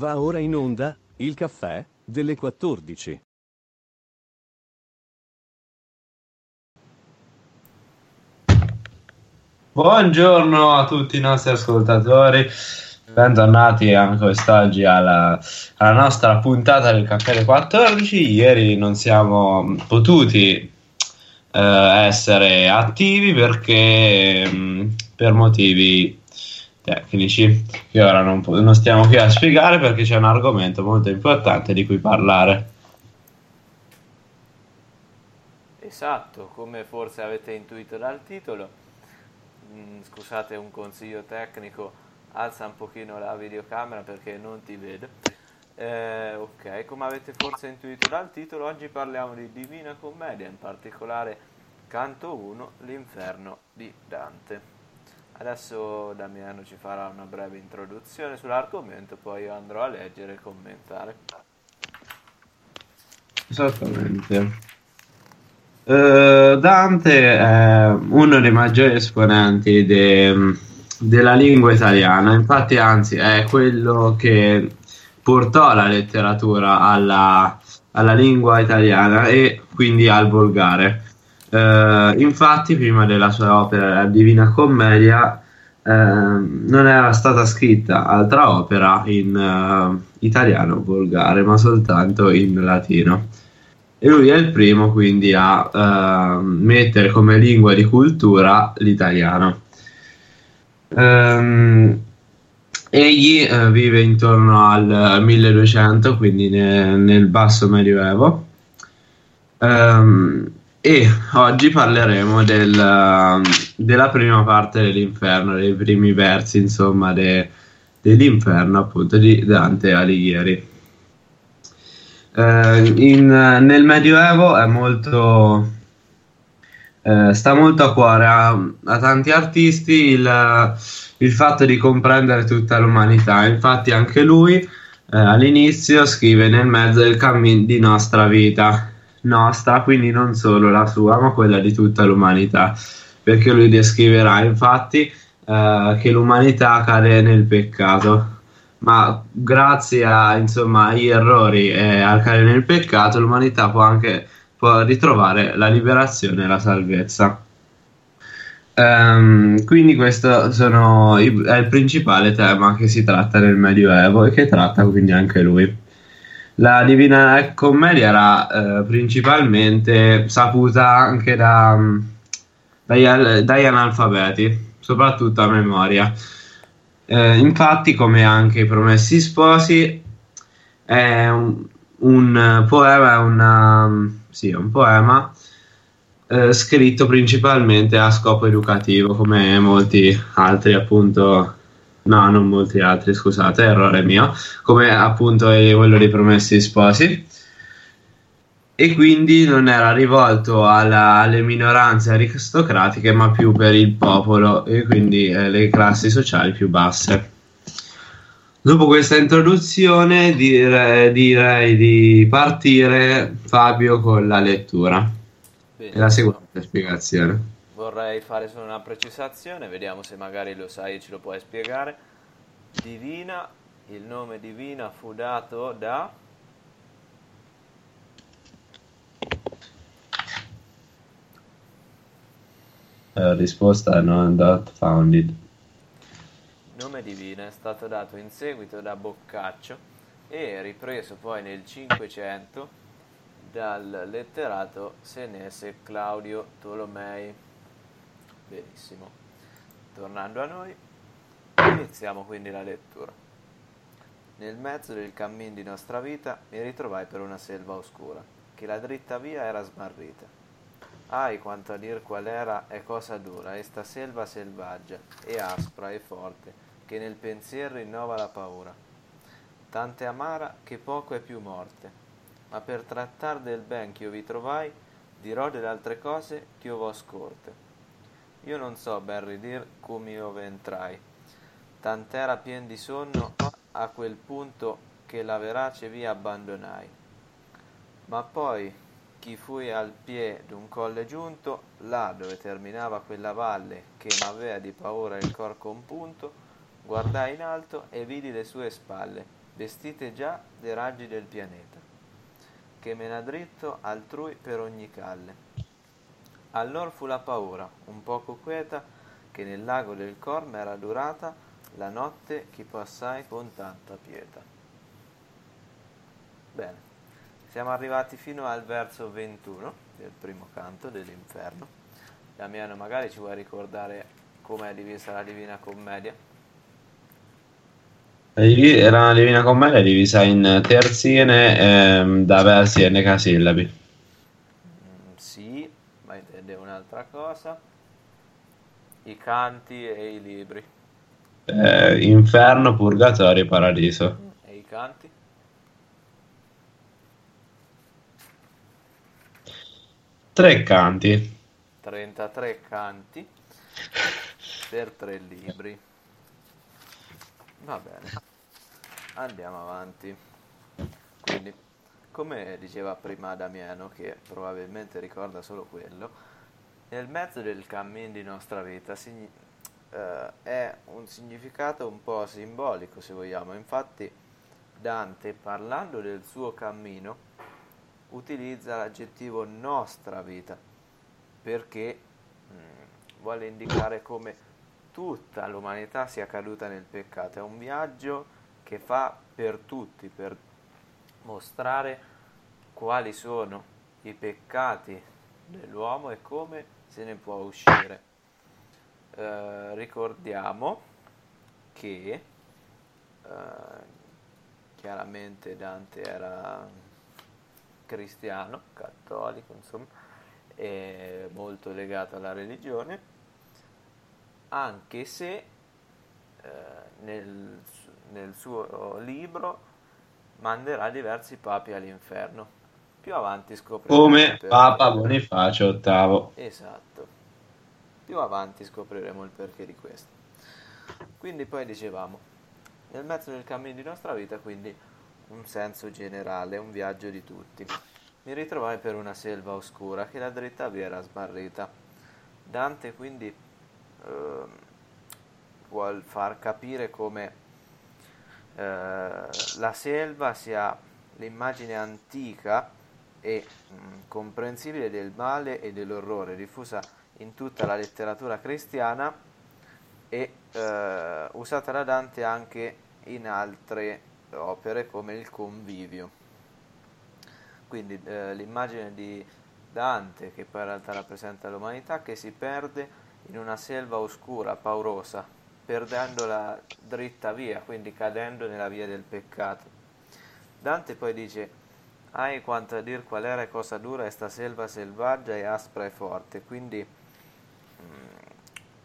Va ora in onda, il caffè, delle 14. Buongiorno a tutti i nostri ascoltatori, bentornati anche quest'oggi alla, alla nostra puntata del caffè delle 14. Ieri non siamo potuti eh, essere attivi perché mh, per motivi tecnici che ora non, non stiamo qui a spiegare perché c'è un argomento molto importante di cui parlare. Esatto, come forse avete intuito dal titolo, mm, scusate un consiglio tecnico, alza un pochino la videocamera perché non ti vedo. Eh, ok, come avete forse intuito dal titolo, oggi parliamo di Divina Commedia, in particolare Canto 1, l'inferno di Dante. Adesso Damiano ci farà una breve introduzione sull'argomento, poi io andrò a leggere e commentare. Esattamente. Uh, Dante è uno dei maggiori esponenti de, della lingua italiana, infatti anzi è quello che portò la letteratura alla, alla lingua italiana e quindi al volgare. Uh, infatti, prima della sua opera La Divina Commedia, uh, non era stata scritta altra opera in uh, italiano volgare, ma soltanto in latino. E lui è il primo quindi a mettere come lingua di cultura l'italiano. Um, egli vive intorno al 1200, quindi ne, nel basso medioevo. Um, e oggi parleremo del, della prima parte dell'inferno, dei primi versi, insomma, de, dell'inferno, appunto, di Dante Alighieri. Eh, in, nel Medioevo è molto, eh, sta molto a cuore a, a tanti artisti il, il, fatto di comprendere tutta l'umanità. Infatti, anche lui eh, all'inizio scrive nel mezzo del cammino di nostra vita nostra, quindi non solo la sua, ma quella di tutta l'umanità, perché lui descriverà infatti eh, che l'umanità cade nel peccato, ma grazie agli errori e al cadere nel peccato l'umanità può anche può ritrovare la liberazione e la salvezza. Um, quindi questo sono, è il principale tema che si tratta nel Medioevo e che tratta quindi anche lui. La Divina Commedia era eh, principalmente saputa anche da, dagli, dagli, analfabeti, soprattutto a memoria. Eh, infatti, come anche i Promessi Sposi, è un, un poema, una, sì, un poema eh, scritto principalmente a scopo educativo, come molti altri appunto no, non molti altri, scusate, errore mio, come appunto è quello dei promessi sposi. E quindi non era rivolto alla, alle minoranze aristocratiche, ma più per il popolo e quindi eh, le classi sociali più basse. Dopo questa introduzione dire, direi di partire Fabio con la lettura Bene. e la seguente spiegazione vorrei fare solo una precisazione, vediamo se magari lo sai e ce lo puoi spiegare. Divina, il nome Divina fu dato da... Uh, risposta non not founded. Il nome Divina è stato dato in seguito da Boccaccio e ripreso poi nel 500 dal letterato senese Claudio Tolomei. Benissimo. Tornando a noi, iniziamo quindi la lettura. Nel mezzo del cammin di nostra vita mi ritrovai per una selva oscura, che la dritta via era smarrita. Ahi, quanto a dir qual era è cosa dura, esta selva selvaggia, e aspra e forte, che nel pensiero rinnova la paura. Tante amara che poco è più morte, ma per trattar del ben ch'io vi trovai, dirò delle altre cose ch'io vo scorte io non so ben ridir come ove entrai, tant'era pien di sonno a quel punto che la verace via abbandonai. Ma poi, chi fui al pie d'un colle giunto, là dove terminava quella valle che m'avea di paura il cor compunto, guardai in alto e vidi le sue spalle, vestite già dei raggi del pianeta, che mena dritto altrui per ogni calle. Allor fu la paura, un poco quieta, che nel lago del Corme era durata la notte che passai con tanta pietà. Bene, siamo arrivati fino al verso 21 del primo canto dell'inferno. Damiano, magari ci vuoi ricordare com'è divisa la Divina Commedia? Era una Divina Commedia divisa in terzine ehm, da versi e ma intende un'altra cosa. I canti e i libri. Eh, inferno, purgatorio, paradiso. E i canti? Tre canti. 33 canti per tre libri. Va bene, andiamo avanti. Quindi, come diceva prima Damiano, che probabilmente ricorda solo quello, nel mezzo del cammin di nostra vita signi- eh, è un significato un po' simbolico, se vogliamo. Infatti, Dante, parlando del suo cammino, utilizza l'aggettivo nostra vita perché mh, mm, vuole indicare come tutta l'umanità sia caduta nel peccato. È un viaggio che fa per tutti, per mostrare quali sono i peccati dell'uomo e come se ne può uscire. Eh, ricordiamo che eh, chiaramente Dante era cristiano, cattolico, insomma, e molto legato alla religione, anche se eh, nel, nel suo libro manderà diversi papi all'inferno. Più avanti scopriremo. Come Papa Bonifacio VIII. Esatto. Più avanti scopriremo il perché di questo. Quindi poi dicevamo, nel mezzo del cammino di nostra vita, quindi un senso generale, un viaggio di tutti. Mi ritrovai per una selva oscura che la dritta via era smarrita. Dante quindi eh, vuol far capire come eh, la selva sia l'immagine antica e mh, mm, comprensibile del male e dell'orrore diffusa in tutta la letteratura cristiana e eh, usata da Dante anche in altre opere come il convivio. Quindi eh, l'immagine di Dante, che poi in realtà rappresenta l'umanità, che si perde in una selva oscura, paurosa, perdendo la dritta via, quindi cadendo nella via del peccato. Dante poi dice, hai quanto a dir qual era cosa dura esta selva selvaggia e aspra e forte, quindi mh, mm,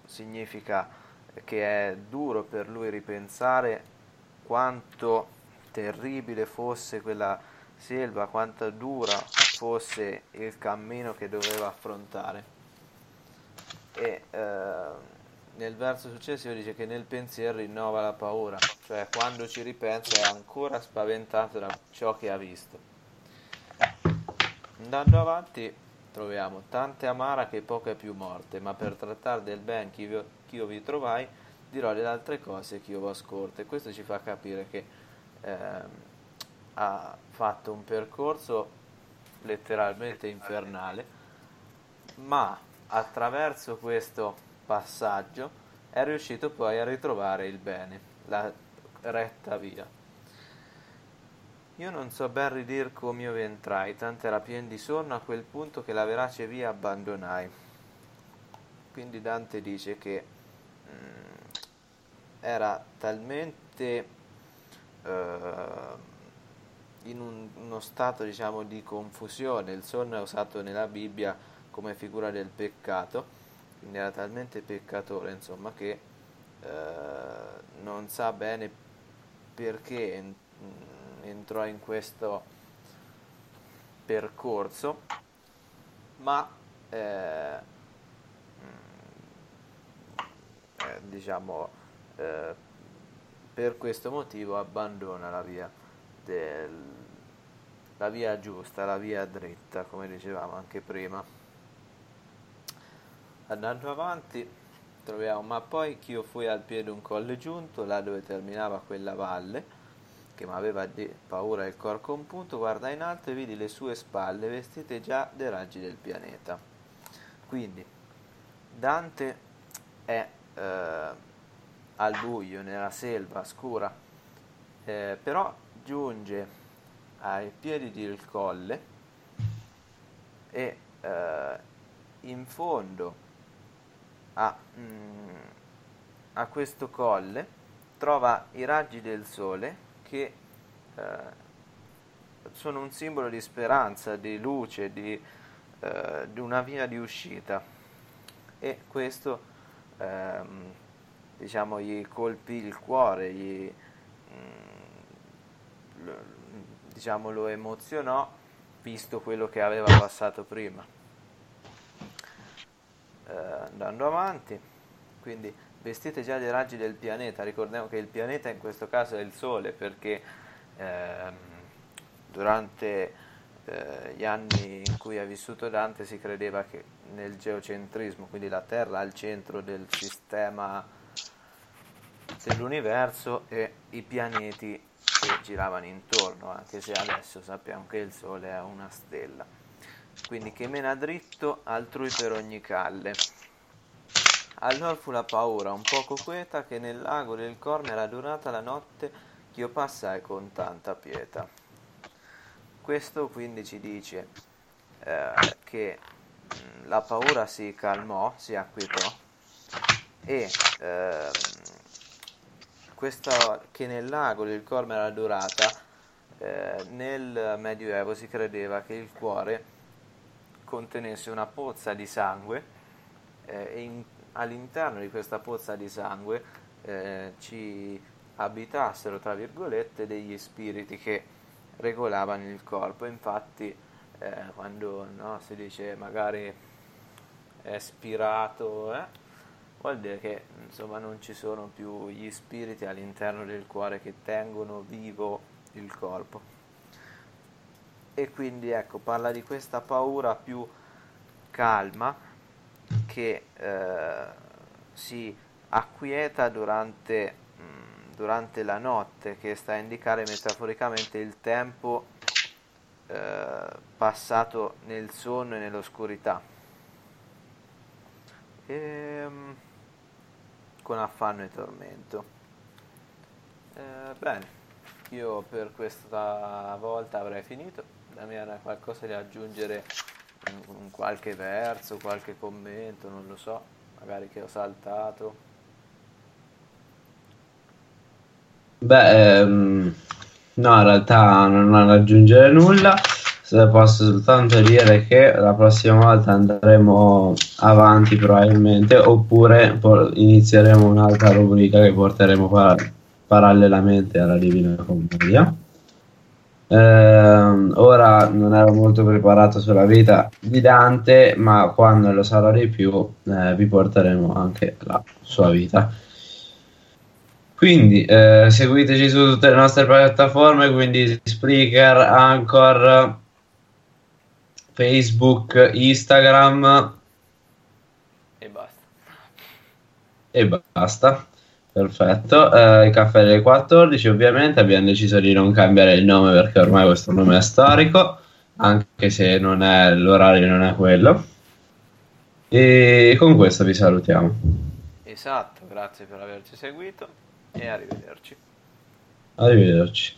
significa che è duro per lui ripensare quanto terribile fosse quella selva, quanto dura fosse il cammino che doveva affrontare. E eh, nel verso successivo dice che nel pensiero rinnova la paura, cioè quando ci ripensa è ancora spaventato da ciò che ha visto. Andando avanti troviamo tante amara che poco è più morte, ma per trattare del ben che io, che io vi trovai, dirò delle altre cose che io v'ho scorte. Questo ci fa capire che eh, ha fatto un percorso letteralmente infernale, ma attraverso questo passaggio è riuscito poi a ritrovare il bene, la retta via. Io non so ben ridir come io vi entrai, tanto era pien di sonno a quel punto che la verace via abbandonai. Quindi Dante dice che era talmente eh, in un, uno stato diciamo di confusione, il sonno è usato nella Bibbia come figura del peccato, quindi era talmente peccatore insomma che eh, non sa bene perché entrò in questo percorso, ma eh, eh, diciamo eh, per questo motivo abbandona la via, del, la via giusta, la via dritta, come dicevamo anche prima. Andando avanti troviamo, ma poi che io fui al piede un colle giunto, là dove terminava quella valle, che mi aveva paura del cor compunto, guarda in alto e vidi le sue spalle vestite già dei raggi del pianeta. Quindi Dante è eh, al buio, nella selva scura, eh, però giunge ai piedi del colle e eh, in fondo a, mm, a questo colle trova i raggi del sole che eh, sono un simbolo di speranza, di luce, di, eh, di una via di uscita e questo ehm, diciamo gli colpì il cuore, gli, mm, lo, diciamo lo emozionò visto quello che aveva passato prima. Eh, andando avanti, quindi vestite già dei raggi del pianeta, ricordiamo che il pianeta in questo caso è il Sole perché ehm, durante eh, gli anni in cui ha vissuto Dante si credeva che nel geocentrismo, quindi la Terra al centro del sistema dell'universo e i pianeti che giravano intorno, anche se adesso sappiamo che il Sole è una stella. Quindi che mena dritto altrui per ogni calle. Allora fu la paura un poco queta che nel lago del corno era durata la notte che io passai con tanta pietà. Questo quindi ci dice eh, che mh, la paura si calmò, si acquietò e eh, questa, che nel lago del corno era durata, eh, nel Medioevo si credeva che il cuore contenesse una pozza di sangue eh, e in, all'interno di questa pozza di sangue eh, ci abitassero, tra virgolette, degli spiriti che regolavano il corpo. Infatti, eh, quando no, si dice magari è spirato, eh, vuol dire che insomma non ci sono più gli spiriti all'interno del cuore che tengono vivo il corpo. E quindi ecco, parla di questa paura più calma che eh, si acquieta durante, mh, mm, durante, la notte, che sta a indicare metaforicamente il tempo eh, passato nel sonno e nell'oscurità. E, ehm, con affanno e tormento. Eh, bene, io per questa volta avrei finito. Damiana, qualcosa da aggiungere, un, qualche verso, qualche commento, non lo so, magari che ho saltato. Beh, ehm, no, in realtà non ho da aggiungere nulla posso soltanto dire che la prossima volta andremo avanti probabilmente oppure inizieremo un'altra rubrica che porteremo par- parallelamente alla Divina Commedia. Eh, ora non ero molto preparato sulla vita di Dante, ma quando lo sarò di più eh, vi porteremo anche la sua vita. Quindi eh, seguiteci su tutte le nostre piattaforme, quindi Spreaker, Anchor, Facebook, Instagram e basta. E basta. Perfetto, eh, il caffè delle 14 ovviamente abbiamo deciso di non cambiare il nome perché ormai questo nome è storico, anche se non è, l'orario non è quello. E con questo vi salutiamo. Esatto, grazie per averci seguito e arrivederci. Arrivederci.